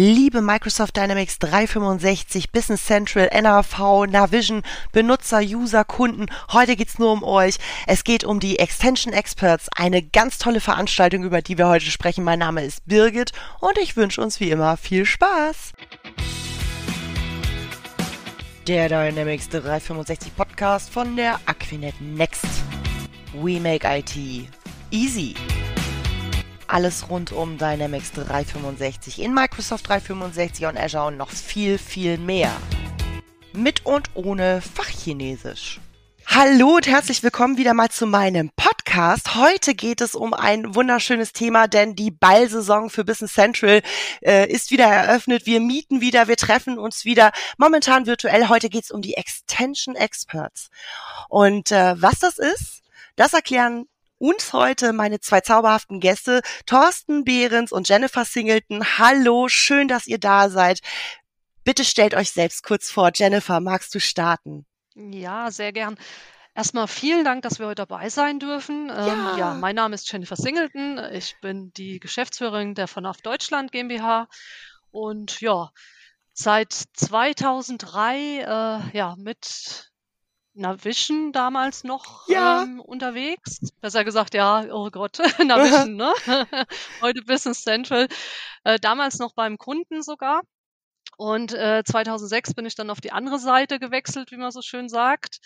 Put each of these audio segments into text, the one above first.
Liebe Microsoft Dynamics 365, Business Central, NAV, Navision, Benutzer, User, Kunden, heute geht's nur um euch. Es geht um die Extension Experts, eine ganz tolle Veranstaltung, über die wir heute sprechen. Mein Name ist Birgit und ich wünsche uns wie immer viel Spaß. Der Dynamics 365 Podcast von der Aquinet Next. We make IT easy alles rund um Dynamics 365 in Microsoft 365 und Azure und noch viel, viel mehr. Mit und ohne Fachchinesisch. Hallo und herzlich willkommen wieder mal zu meinem Podcast. Heute geht es um ein wunderschönes Thema, denn die Ballsaison für Business Central äh, ist wieder eröffnet. Wir mieten wieder, wir treffen uns wieder, momentan virtuell. Heute geht es um die Extension Experts. Und äh, was das ist, das erklären uns heute meine zwei zauberhaften Gäste, Thorsten Behrens und Jennifer Singleton. Hallo, schön, dass ihr da seid. Bitte stellt euch selbst kurz vor. Jennifer, magst du starten? Ja, sehr gern. Erstmal vielen Dank, dass wir heute dabei sein dürfen. Ja, ähm, ja mein Name ist Jennifer Singleton. Ich bin die Geschäftsführerin der FNAF Deutschland GmbH und ja, seit 2003 äh, ja mit Navision damals noch ja. ähm, unterwegs. Besser gesagt, ja, oh Gott, Navision, ne? Heute Business Central. Äh, damals noch beim Kunden sogar. Und äh, 2006 bin ich dann auf die andere Seite gewechselt, wie man so schön sagt.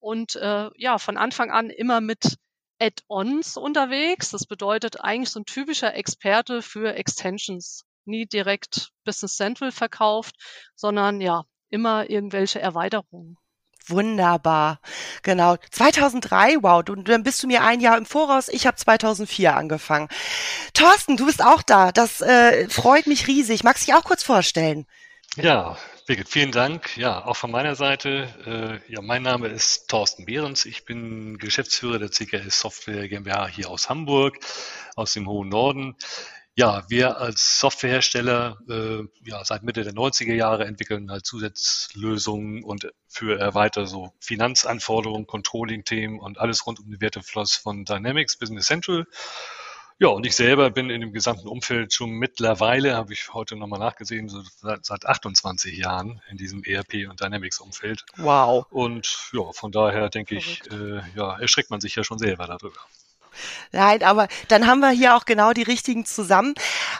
Und äh, ja, von Anfang an immer mit Add-ons unterwegs. Das bedeutet eigentlich so ein typischer Experte für Extensions. Nie direkt Business Central verkauft, sondern ja, immer irgendwelche Erweiterungen. Wunderbar. Genau. 2003, wow, du, dann bist du mir ein Jahr im Voraus. Ich habe 2004 angefangen. Thorsten, du bist auch da. Das äh, freut mich riesig. Magst du dich auch kurz vorstellen? Ja, Birgit, vielen Dank. Ja, auch von meiner Seite. Äh, ja, mein Name ist Thorsten Behrens. Ich bin Geschäftsführer der CKS Software GmbH hier aus Hamburg, aus dem hohen Norden. Ja, wir als Softwarehersteller äh, ja, seit Mitte der 90er Jahre entwickeln halt Zusatzlösungen und für erweiterte so Finanzanforderungen, Controlling-Themen und alles rund um den Wertefloss von Dynamics Business Central. Ja, und ich selber bin in dem gesamten Umfeld schon mittlerweile, habe ich heute nochmal nachgesehen, so seit, seit 28 Jahren in diesem ERP- und Dynamics-Umfeld. Wow. Und ja, von daher denke ich, äh, ja, erschreckt man sich ja schon selber darüber. Nein, aber dann haben wir hier auch genau die richtigen zusammen.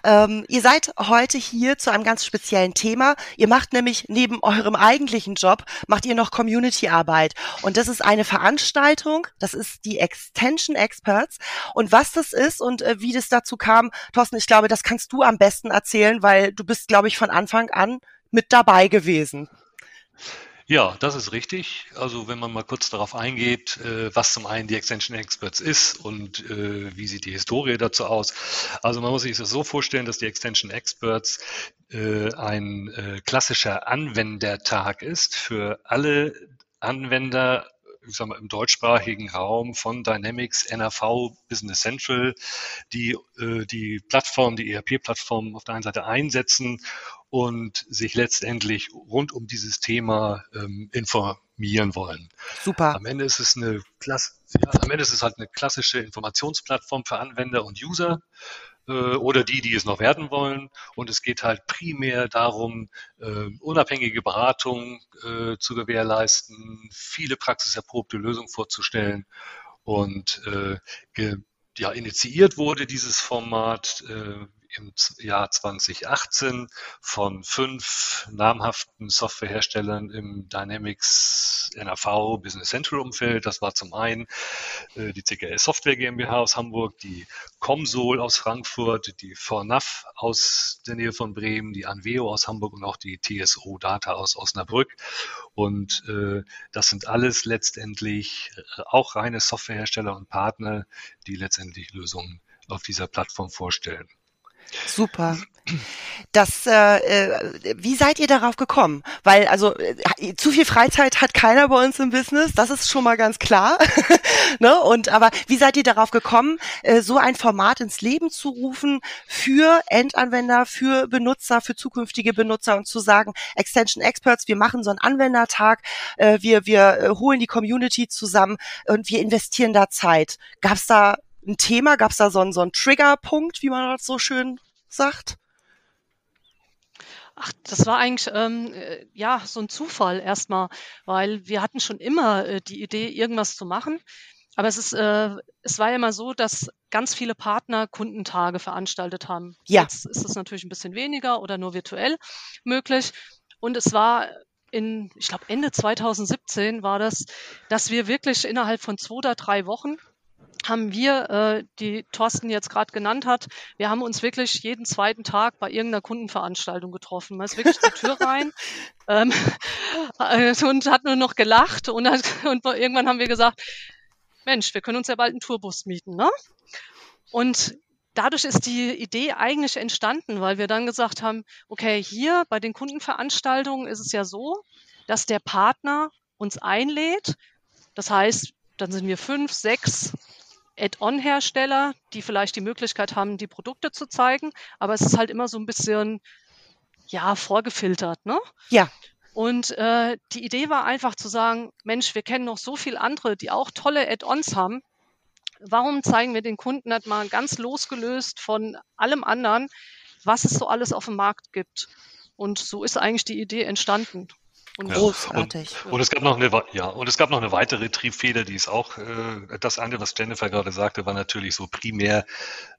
Ähm, ihr seid heute hier zu einem ganz speziellen Thema. Ihr macht nämlich neben eurem eigentlichen Job, macht ihr noch Community-Arbeit. Und das ist eine Veranstaltung, das ist die Extension Experts. Und was das ist und äh, wie das dazu kam, Thorsten, ich glaube, das kannst du am besten erzählen, weil du bist, glaube ich, von Anfang an mit dabei gewesen. Ja, das ist richtig. Also wenn man mal kurz darauf eingeht, äh, was zum einen die Extension Experts ist und äh, wie sieht die Historie dazu aus. Also man muss sich das so vorstellen, dass die Extension Experts äh, ein klassischer Anwendertag ist für alle Anwender ich sag mal, im deutschsprachigen Raum von Dynamics, NRV, Business Central, die die Plattform, die ERP-Plattform auf der einen Seite einsetzen und sich letztendlich rund um dieses Thema ähm, informieren wollen. Super. Am Ende ist es eine Klasse, ja, am Ende ist es halt eine klassische Informationsplattform für Anwender und User äh, oder die, die es noch werden wollen. Und es geht halt primär darum, äh, unabhängige Beratung äh, zu gewährleisten, viele praxiserprobte Lösungen vorzustellen und äh, ja, initiiert wurde dieses Format äh, im Jahr 2018 von fünf namhaften Softwareherstellern im Dynamics NAV Business Central Umfeld. Das war zum einen äh, die CKS Software GmbH aus Hamburg, die Comsol aus Frankfurt, die Fornaf aus der Nähe von Bremen, die Anveo aus Hamburg und auch die TSO Data aus Osnabrück. Und äh, das sind alles letztendlich auch reine Softwarehersteller und Partner, die letztendlich Lösungen auf dieser Plattform vorstellen. Super. Das, äh, äh, wie seid ihr darauf gekommen? Weil also äh, zu viel Freizeit hat keiner bei uns im Business, das ist schon mal ganz klar. ne? Und aber wie seid ihr darauf gekommen, äh, so ein Format ins Leben zu rufen für Endanwender, für Benutzer, für zukünftige Benutzer und zu sagen, Extension Experts, wir machen so einen Anwendertag, wir wir holen die Community zusammen und wir investieren da Zeit. Gab es da ein Thema? Gab es da so einen, so einen Triggerpunkt, wie man das so schön sagt? Ach, das war eigentlich ähm, äh, ja so ein Zufall erstmal, weil wir hatten schon immer äh, die Idee, irgendwas zu machen. Aber es ist, äh, es war ja immer so, dass ganz viele Partner Kundentage veranstaltet haben. Ja. Jetzt ist es natürlich ein bisschen weniger oder nur virtuell möglich. Und es war in, ich glaube, Ende 2017 war das, dass wir wirklich innerhalb von zwei oder drei Wochen haben wir, äh, die Thorsten jetzt gerade genannt hat, wir haben uns wirklich jeden zweiten Tag bei irgendeiner Kundenveranstaltung getroffen. Man ist wirklich zur Tür rein ähm, äh, und hat nur noch gelacht und, hat, und irgendwann haben wir gesagt, Mensch, wir können uns ja bald einen Tourbus mieten, ne? Und dadurch ist die Idee eigentlich entstanden, weil wir dann gesagt haben, okay, hier bei den Kundenveranstaltungen ist es ja so, dass der Partner uns einlädt. Das heißt, dann sind wir fünf, sechs Add-on-Hersteller, die vielleicht die Möglichkeit haben, die Produkte zu zeigen, aber es ist halt immer so ein bisschen ja vorgefiltert, ne? Ja. Und äh, die Idee war einfach zu sagen, Mensch, wir kennen noch so viele andere, die auch tolle Add-ons haben. Warum zeigen wir den Kunden nicht mal ganz losgelöst von allem anderen, was es so alles auf dem Markt gibt? Und so ist eigentlich die Idee entstanden. Und ja. Großartig. Und, und, es gab noch eine, ja, und es gab noch eine weitere Triebfeder, die ist auch, äh, das eine, was Jennifer gerade sagte, war natürlich so primär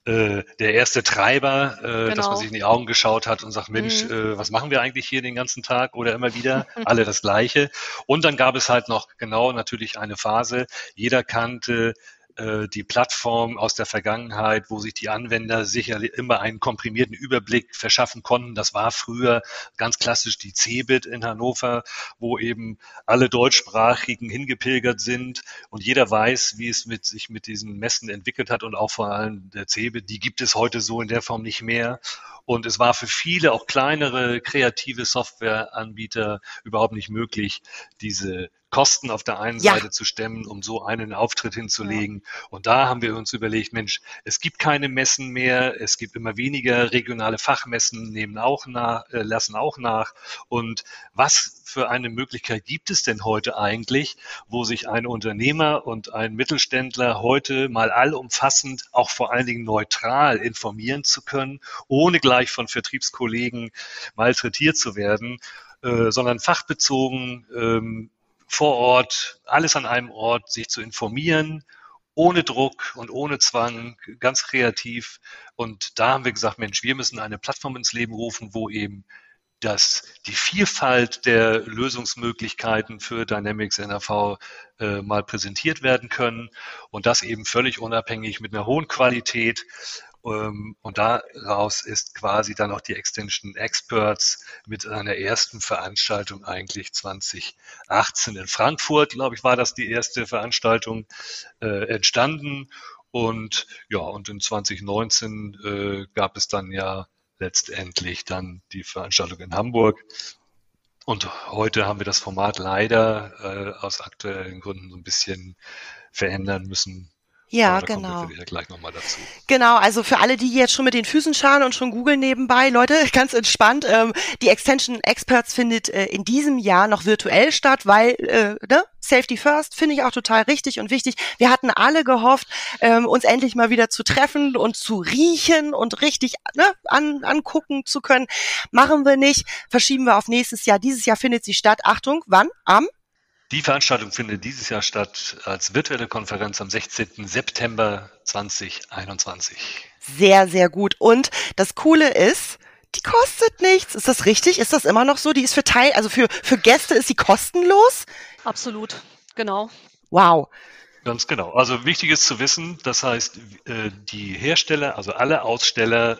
äh, der erste Treiber, äh, genau. dass man genau. sich in die Augen geschaut hat und sagt, Mensch, mhm. was machen wir eigentlich hier den ganzen Tag oder immer wieder? Alle das Gleiche. Und dann gab es halt noch genau natürlich eine Phase, jeder kannte äh, die Plattform aus der Vergangenheit, wo sich die Anwender sicherlich immer einen komprimierten Überblick verschaffen konnten. Das war früher ganz klassisch die CeBIT in Hannover, wo eben alle Deutschsprachigen hingepilgert sind und jeder weiß, wie es mit sich mit diesen Messen entwickelt hat und auch vor allem der CeBIT, die gibt es heute so in der Form nicht mehr. Und es war für viele, auch kleinere, kreative Softwareanbieter überhaupt nicht möglich, diese Kosten auf der einen ja. Seite zu stemmen, um so einen Auftritt hinzulegen. Ja. Und da haben wir uns überlegt, Mensch, es gibt keine Messen mehr, es gibt immer weniger regionale Fachmessen, nehmen auch nach, äh, lassen auch nach. Und was für eine Möglichkeit gibt es denn heute eigentlich, wo sich ein Unternehmer und ein Mittelständler heute mal allumfassend, auch vor allen Dingen neutral informieren zu können, ohne gleich von Vertriebskollegen malträtiert zu werden, äh, sondern fachbezogen ähm, vor Ort, alles an einem Ort, sich zu informieren, ohne Druck und ohne Zwang, ganz kreativ. Und da haben wir gesagt, Mensch, wir müssen eine Plattform ins Leben rufen, wo eben das, die Vielfalt der Lösungsmöglichkeiten für Dynamics NRV äh, mal präsentiert werden können und das eben völlig unabhängig mit einer hohen Qualität und daraus ist quasi dann auch die Extension Experts mit einer ersten Veranstaltung eigentlich 2018 in Frankfurt, glaube ich, war das die erste Veranstaltung äh, entstanden. Und ja, und in 2019 äh, gab es dann ja letztendlich dann die Veranstaltung in Hamburg. Und heute haben wir das Format leider äh, aus aktuellen Gründen so ein bisschen verändern müssen, ja, genau. Genau, also für alle, die jetzt schon mit den Füßen scharen und schon googeln nebenbei, Leute, ganz entspannt. Ähm, die Extension Experts findet äh, in diesem Jahr noch virtuell statt, weil äh, ne? Safety First finde ich auch total richtig und wichtig. Wir hatten alle gehofft, ähm, uns endlich mal wieder zu treffen und zu riechen und richtig ne, an, angucken zu können. Machen wir nicht, verschieben wir auf nächstes Jahr. Dieses Jahr findet sie statt. Achtung, wann? Am die Veranstaltung findet dieses Jahr statt als virtuelle Konferenz am 16. September 2021. Sehr, sehr gut. Und das Coole ist, die kostet nichts. Ist das richtig? Ist das immer noch so? Die ist für Teil, also für, für Gäste ist sie kostenlos? Absolut, genau. Wow. Ganz genau. Also wichtig ist zu wissen, das heißt, äh, die Hersteller, also alle Aussteller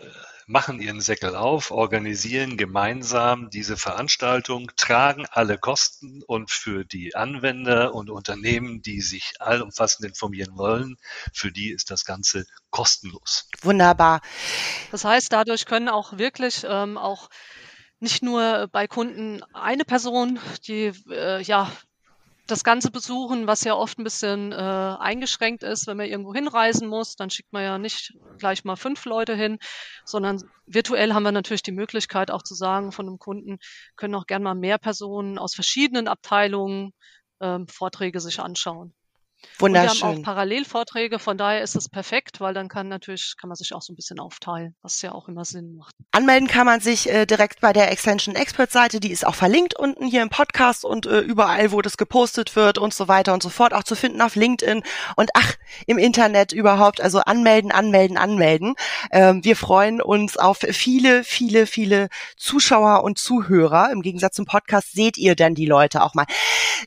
machen ihren Säckel auf, organisieren gemeinsam diese Veranstaltung, tragen alle Kosten und für die Anwender und Unternehmen, die sich allumfassend informieren wollen, für die ist das Ganze kostenlos. Wunderbar. Das heißt, dadurch können auch wirklich ähm, auch nicht nur bei Kunden eine Person, die äh, ja das Ganze besuchen, was ja oft ein bisschen äh, eingeschränkt ist, wenn man irgendwo hinreisen muss, dann schickt man ja nicht gleich mal fünf Leute hin, sondern virtuell haben wir natürlich die Möglichkeit auch zu sagen von einem Kunden, können auch gern mal mehr Personen aus verschiedenen Abteilungen ähm, Vorträge sich anschauen. Wunderschön. Und wir haben auch Parallelvorträge, von daher ist es perfekt, weil dann kann natürlich, kann man sich auch so ein bisschen aufteilen, was ja auch immer Sinn macht. Anmelden kann man sich äh, direkt bei der Extension Expert Seite, die ist auch verlinkt unten hier im Podcast und äh, überall, wo das gepostet wird und so weiter und so fort, auch zu finden auf LinkedIn und ach, im Internet überhaupt, also anmelden, anmelden, anmelden. Ähm, wir freuen uns auf viele, viele, viele Zuschauer und Zuhörer. Im Gegensatz zum Podcast seht ihr dann die Leute auch mal.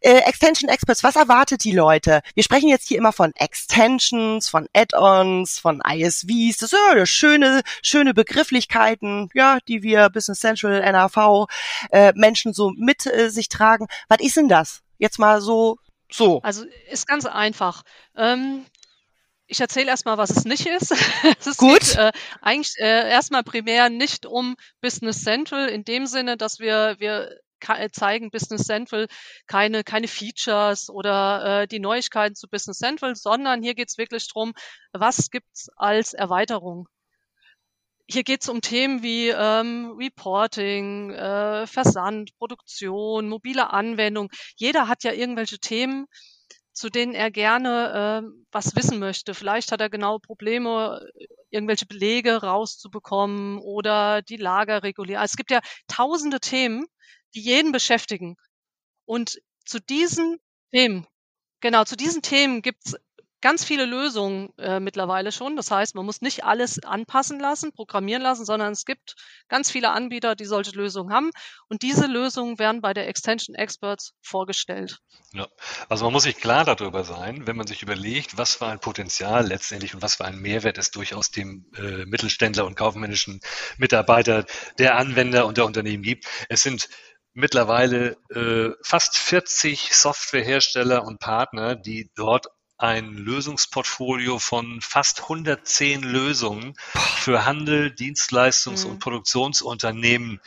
Äh, Extension Experts, was erwartet die Leute? Wir sprechen jetzt hier immer von Extensions, von Add-ons, von ISVs. Das sind ja schöne, schöne Begrifflichkeiten, ja, die wir Business Central, NAV, äh, Menschen so mit äh, sich tragen. Was ist denn das? Jetzt mal so, so. Also ist ganz einfach. Ähm, ich erzähle erstmal, was es nicht ist. es Gut. Geht, äh, eigentlich äh, erstmal primär nicht um Business Central in dem Sinne, dass wir, wir zeigen Business Central keine, keine Features oder äh, die Neuigkeiten zu Business Central, sondern hier geht es wirklich drum, was gibt's als Erweiterung. Hier geht es um Themen wie ähm, Reporting, äh, Versand, Produktion, mobile Anwendung. Jeder hat ja irgendwelche Themen, zu denen er gerne äh, was wissen möchte. Vielleicht hat er genau Probleme, irgendwelche Belege rauszubekommen oder die Lager regulieren. Also es gibt ja tausende Themen, die jeden beschäftigen. Und zu diesen Themen, genau, zu diesen Themen gibt's ganz viele Lösungen äh, mittlerweile schon. Das heißt, man muss nicht alles anpassen lassen, programmieren lassen, sondern es gibt ganz viele Anbieter, die solche Lösungen haben. Und diese Lösungen werden bei der Extension Experts vorgestellt. Ja, also man muss sich klar darüber sein, wenn man sich überlegt, was für ein Potenzial letztendlich und was für ein Mehrwert es durchaus dem äh, Mittelständler und kaufmännischen Mitarbeiter, der Anwender und der Unternehmen gibt. Es sind mittlerweile äh, fast 40 Softwarehersteller und Partner, die dort ein Lösungsportfolio von fast 110 Lösungen für Handel, Dienstleistungs- mhm. und Produktionsunternehmen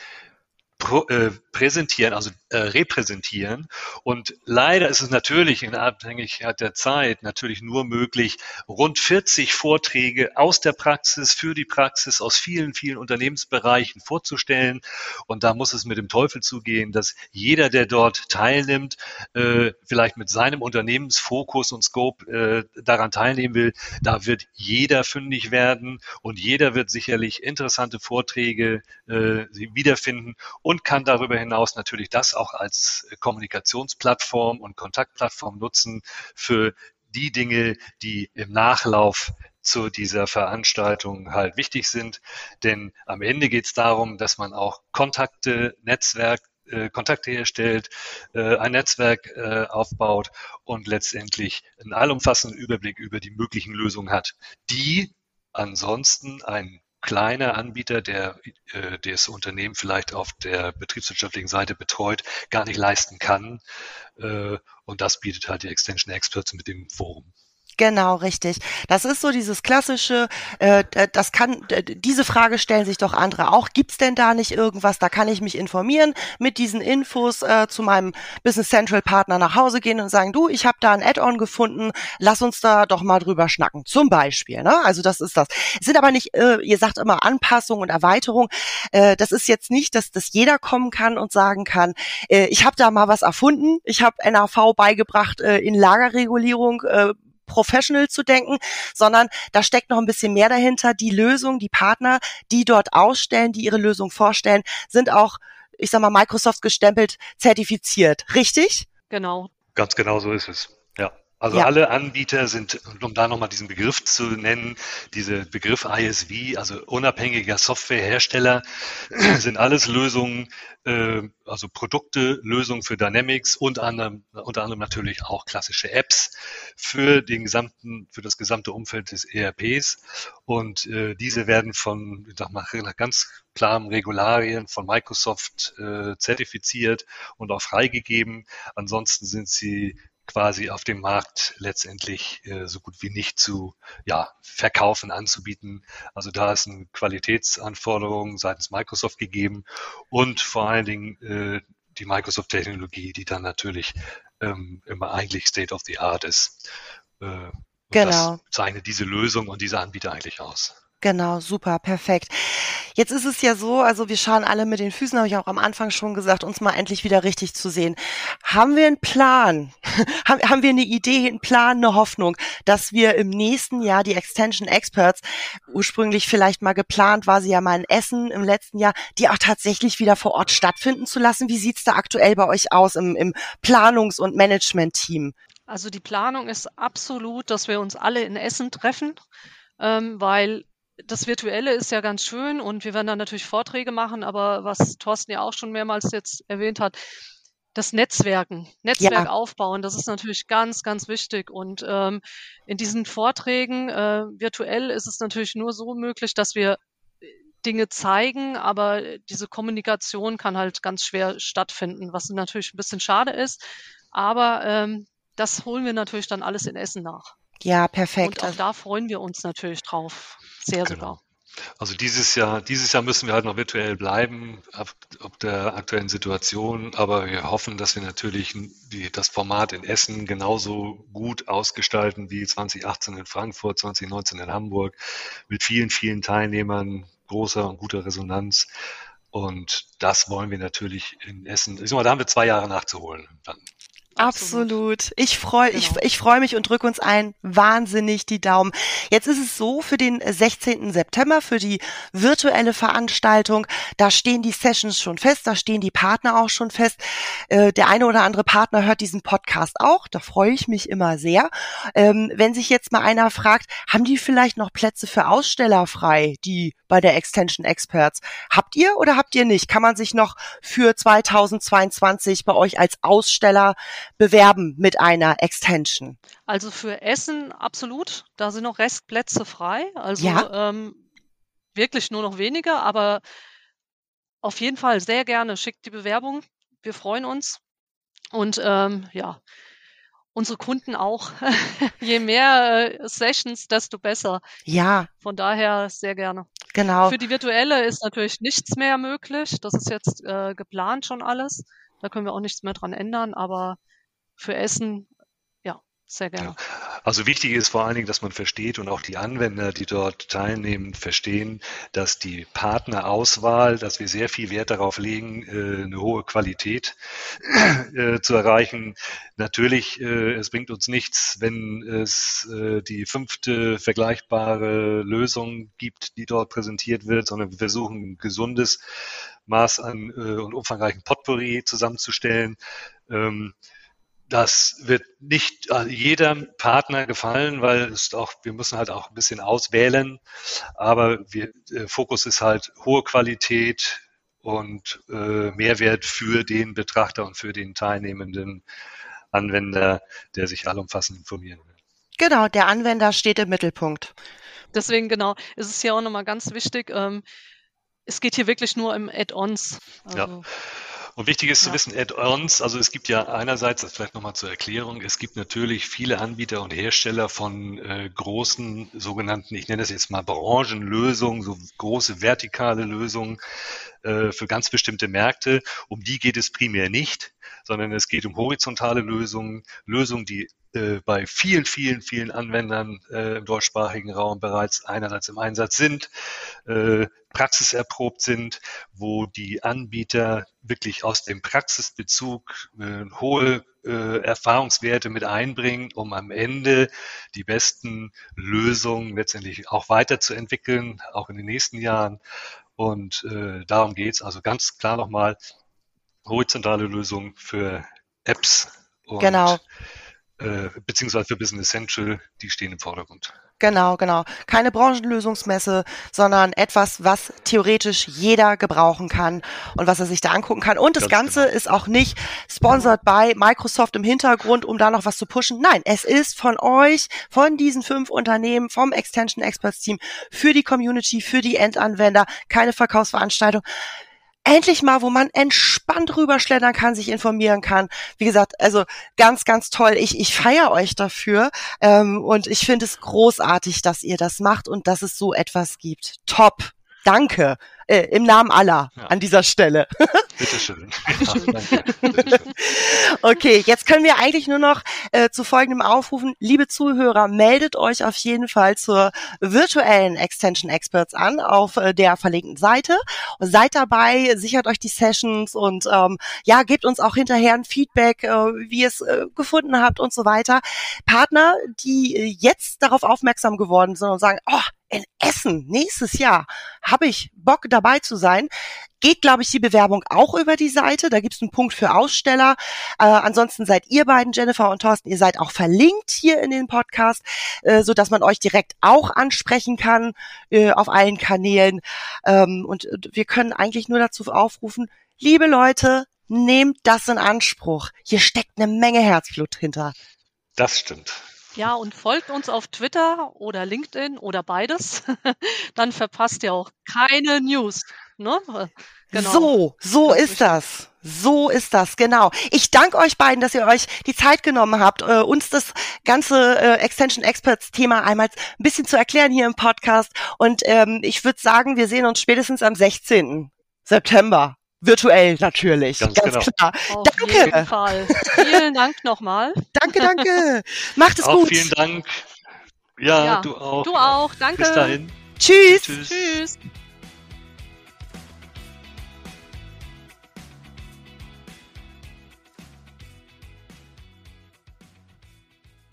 äh, präsentieren, also äh, repräsentieren. Und leider ist es natürlich in Abhängigkeit der Zeit natürlich nur möglich, rund 40 Vorträge aus der Praxis, für die Praxis, aus vielen, vielen Unternehmensbereichen vorzustellen. Und da muss es mit dem Teufel zugehen, dass jeder, der dort teilnimmt, äh, vielleicht mit seinem Unternehmensfokus und Scope äh, daran teilnehmen will. Da wird jeder fündig werden und jeder wird sicherlich interessante Vorträge äh, wiederfinden und kann darüber hinaus natürlich das auch als Kommunikationsplattform und Kontaktplattform nutzen für die Dinge, die im Nachlauf zu dieser Veranstaltung halt wichtig sind. Denn am Ende geht es darum, dass man auch Kontakte, Netzwerk, äh, Kontakte herstellt, äh, ein Netzwerk äh, aufbaut und letztendlich einen allumfassenden Überblick über die möglichen Lösungen hat, die ansonsten ein kleiner Anbieter, der äh, das Unternehmen vielleicht auf der betriebswirtschaftlichen Seite betreut, gar nicht leisten kann. Äh, und das bietet halt die Extension Experts mit dem Forum. Genau, richtig. Das ist so dieses klassische, äh, das kann, diese Frage stellen sich doch andere auch. Gibt's denn da nicht irgendwas? Da kann ich mich informieren, mit diesen Infos äh, zu meinem Business Central Partner nach Hause gehen und sagen, du, ich habe da ein Add-on gefunden, lass uns da doch mal drüber schnacken. Zum Beispiel. Ne? Also das ist das. Es sind aber nicht, äh, ihr sagt immer Anpassung und Erweiterung. Äh, das ist jetzt nicht, dass, dass jeder kommen kann und sagen kann, äh, ich habe da mal was erfunden, ich habe NAV beigebracht äh, in Lagerregulierung. Äh, professional zu denken, sondern da steckt noch ein bisschen mehr dahinter. Die Lösung, die Partner, die dort ausstellen, die ihre Lösung vorstellen, sind auch, ich sag mal, Microsoft gestempelt, zertifiziert. Richtig? Genau. Ganz genau so ist es. Also ja. alle Anbieter sind, um da nochmal diesen Begriff zu nennen, diese Begriff ISV, also unabhängiger Softwarehersteller, sind alles Lösungen, äh, also Produkte, Lösungen für Dynamics und anderem, unter anderem natürlich auch klassische Apps für den gesamten, für das gesamte Umfeld des ERPs. Und äh, diese werden von, ich sag mal, nach ganz klaren Regularien von Microsoft äh, zertifiziert und auch freigegeben. Ansonsten sind sie quasi auf dem Markt letztendlich äh, so gut wie nicht zu ja, verkaufen, anzubieten. Also da ist eine Qualitätsanforderung seitens Microsoft gegeben und vor allen Dingen äh, die Microsoft-Technologie, die dann natürlich ähm, immer eigentlich State of the Art ist. Äh, genau. Das zeichnet diese Lösung und diese Anbieter eigentlich aus. Genau, super, perfekt. Jetzt ist es ja so, also wir schauen alle mit den Füßen, habe ich auch am Anfang schon gesagt, uns mal endlich wieder richtig zu sehen. Haben wir einen Plan? haben wir eine Idee, einen Plan, eine Hoffnung, dass wir im nächsten Jahr die Extension Experts, ursprünglich vielleicht mal geplant, war sie ja mal in Essen im letzten Jahr, die auch tatsächlich wieder vor Ort stattfinden zu lassen? Wie sieht's da aktuell bei euch aus im, im Planungs- und Management-Team? Also die Planung ist absolut, dass wir uns alle in Essen treffen, ähm, weil das Virtuelle ist ja ganz schön und wir werden dann natürlich Vorträge machen, aber was Thorsten ja auch schon mehrmals jetzt erwähnt hat, das Netzwerken, Netzwerk ja. aufbauen, das ist natürlich ganz, ganz wichtig. Und ähm, in diesen Vorträgen äh, virtuell ist es natürlich nur so möglich, dass wir Dinge zeigen, aber diese Kommunikation kann halt ganz schwer stattfinden, was natürlich ein bisschen schade ist. Aber ähm, das holen wir natürlich dann alles in Essen nach. Ja, perfekt. Und auch da freuen wir uns natürlich drauf. Sehr genau. sogar. Also dieses Jahr, dieses Jahr müssen wir halt noch virtuell bleiben, ab, ab der aktuellen Situation, aber wir hoffen, dass wir natürlich die, das Format in Essen genauso gut ausgestalten wie 2018 in Frankfurt, 2019 in Hamburg, mit vielen, vielen Teilnehmern, großer und guter Resonanz. Und das wollen wir natürlich in Essen. Ich sag mal, da haben wir zwei Jahre nachzuholen. Dann. Absolut. Ich freue genau. ich, ich freu mich und drücke uns ein wahnsinnig die Daumen. Jetzt ist es so, für den 16. September, für die virtuelle Veranstaltung, da stehen die Sessions schon fest, da stehen die Partner auch schon fest. Äh, der eine oder andere Partner hört diesen Podcast auch, da freue ich mich immer sehr. Ähm, wenn sich jetzt mal einer fragt, haben die vielleicht noch Plätze für Aussteller frei, die bei der Extension Experts? Habt ihr oder habt ihr nicht? Kann man sich noch für 2022 bei euch als Aussteller bewerben mit einer Extension? Also für Essen absolut. Da sind noch Restplätze frei. Also ja. ähm, wirklich nur noch weniger, aber auf jeden Fall sehr gerne. Schickt die Bewerbung. Wir freuen uns. Und ähm, ja, unsere Kunden auch. Je mehr äh, Sessions, desto besser. Ja. Von daher sehr gerne. Genau. Für die virtuelle ist natürlich nichts mehr möglich. Das ist jetzt äh, geplant schon alles. Da können wir auch nichts mehr dran ändern, aber für Essen, sehr gerne. Ja. Also wichtig ist vor allen Dingen, dass man versteht und auch die Anwender, die dort teilnehmen, verstehen, dass die Partnerauswahl, dass wir sehr viel Wert darauf legen, äh, eine hohe Qualität äh, zu erreichen. Natürlich, äh, es bringt uns nichts, wenn es die fünfte vergleichbare Lösung gibt, die dort präsentiert wird, sondern wir versuchen ein gesundes Maß an und umfangreichen Potpourri zusammenzustellen. Das wird nicht jedem Partner gefallen, weil es auch, wir müssen halt auch ein bisschen auswählen. Aber wir, äh, Fokus ist halt hohe Qualität und äh, Mehrwert für den Betrachter und für den teilnehmenden Anwender, der sich allumfassend informieren will. Genau, der Anwender steht im Mittelpunkt. Deswegen genau, ist es hier auch nochmal ganz wichtig. Ähm, es geht hier wirklich nur um Add-ons. Also, ja. Und wichtig ist ja. zu wissen, Add-ons, also es gibt ja einerseits, das vielleicht nochmal zur Erklärung, es gibt natürlich viele Anbieter und Hersteller von äh, großen sogenannten, ich nenne das jetzt mal Branchenlösungen, so große vertikale Lösungen äh, für ganz bestimmte Märkte. Um die geht es primär nicht, sondern es geht um horizontale Lösungen, Lösungen, die äh, bei vielen, vielen, vielen Anwendern äh, im deutschsprachigen Raum bereits einerseits im Einsatz sind, praxiserprobt sind, wo die Anbieter wirklich aus dem Praxisbezug hohe Erfahrungswerte mit einbringen, um am Ende die besten Lösungen letztendlich auch weiterzuentwickeln, auch in den nächsten Jahren. Und äh, darum geht's. Also ganz klar nochmal, horizontale Lösungen für Apps und genau äh, beziehungsweise für Business Central, die stehen im Vordergrund. Genau, genau. Keine Branchenlösungsmesse, sondern etwas, was theoretisch jeder gebrauchen kann und was er sich da angucken kann. Und das Ganz Ganze genau. ist auch nicht sponsored by Microsoft im Hintergrund, um da noch was zu pushen. Nein, es ist von euch, von diesen fünf Unternehmen, vom Extension Experts Team für die Community, für die Endanwender, keine Verkaufsveranstaltung endlich mal, wo man entspannt rüberschleddern kann, sich informieren kann. Wie gesagt, also ganz, ganz toll. Ich, ich feiere euch dafür ähm, und ich finde es großartig, dass ihr das macht und dass es so etwas gibt. Top. Danke. Äh, im Namen aller ja. an dieser Stelle. Bitteschön. okay, jetzt können wir eigentlich nur noch äh, zu folgendem aufrufen. Liebe Zuhörer, meldet euch auf jeden Fall zur virtuellen Extension Experts an auf äh, der verlinkten Seite. Seid dabei, sichert euch die Sessions und ähm, ja, gebt uns auch hinterher ein Feedback, äh, wie ihr es äh, gefunden habt und so weiter. Partner, die äh, jetzt darauf aufmerksam geworden sind und sagen, oh, in Essen nächstes Jahr habe ich Bock dabei zu sein. Geht, glaube ich, die Bewerbung auch über die Seite. Da gibt es einen Punkt für Aussteller. Äh, ansonsten seid ihr beiden, Jennifer und Thorsten, ihr seid auch verlinkt hier in den Podcast, äh, so dass man euch direkt auch ansprechen kann äh, auf allen Kanälen. Ähm, und wir können eigentlich nur dazu aufrufen, liebe Leute, nehmt das in Anspruch. Hier steckt eine Menge Herzblut hinter. Das stimmt. Ja, und folgt uns auf Twitter oder LinkedIn oder beides. Dann verpasst ihr auch keine News. Ne? Genau. So, so das ist das. So ist das, genau. Ich danke euch beiden, dass ihr euch die Zeit genommen habt, äh, uns das ganze äh, Extension Experts Thema einmal ein bisschen zu erklären hier im Podcast. Und ähm, ich würde sagen, wir sehen uns spätestens am 16. September. Virtuell natürlich. Ganz, ganz genau. klar. Auf danke. Jeden Fall. Vielen Dank nochmal. danke, danke. Macht es auch gut. Vielen Dank. Ja, ja, du auch. Du auch. Danke. Bis dahin. Tschüss. Tschüss. Tschüss.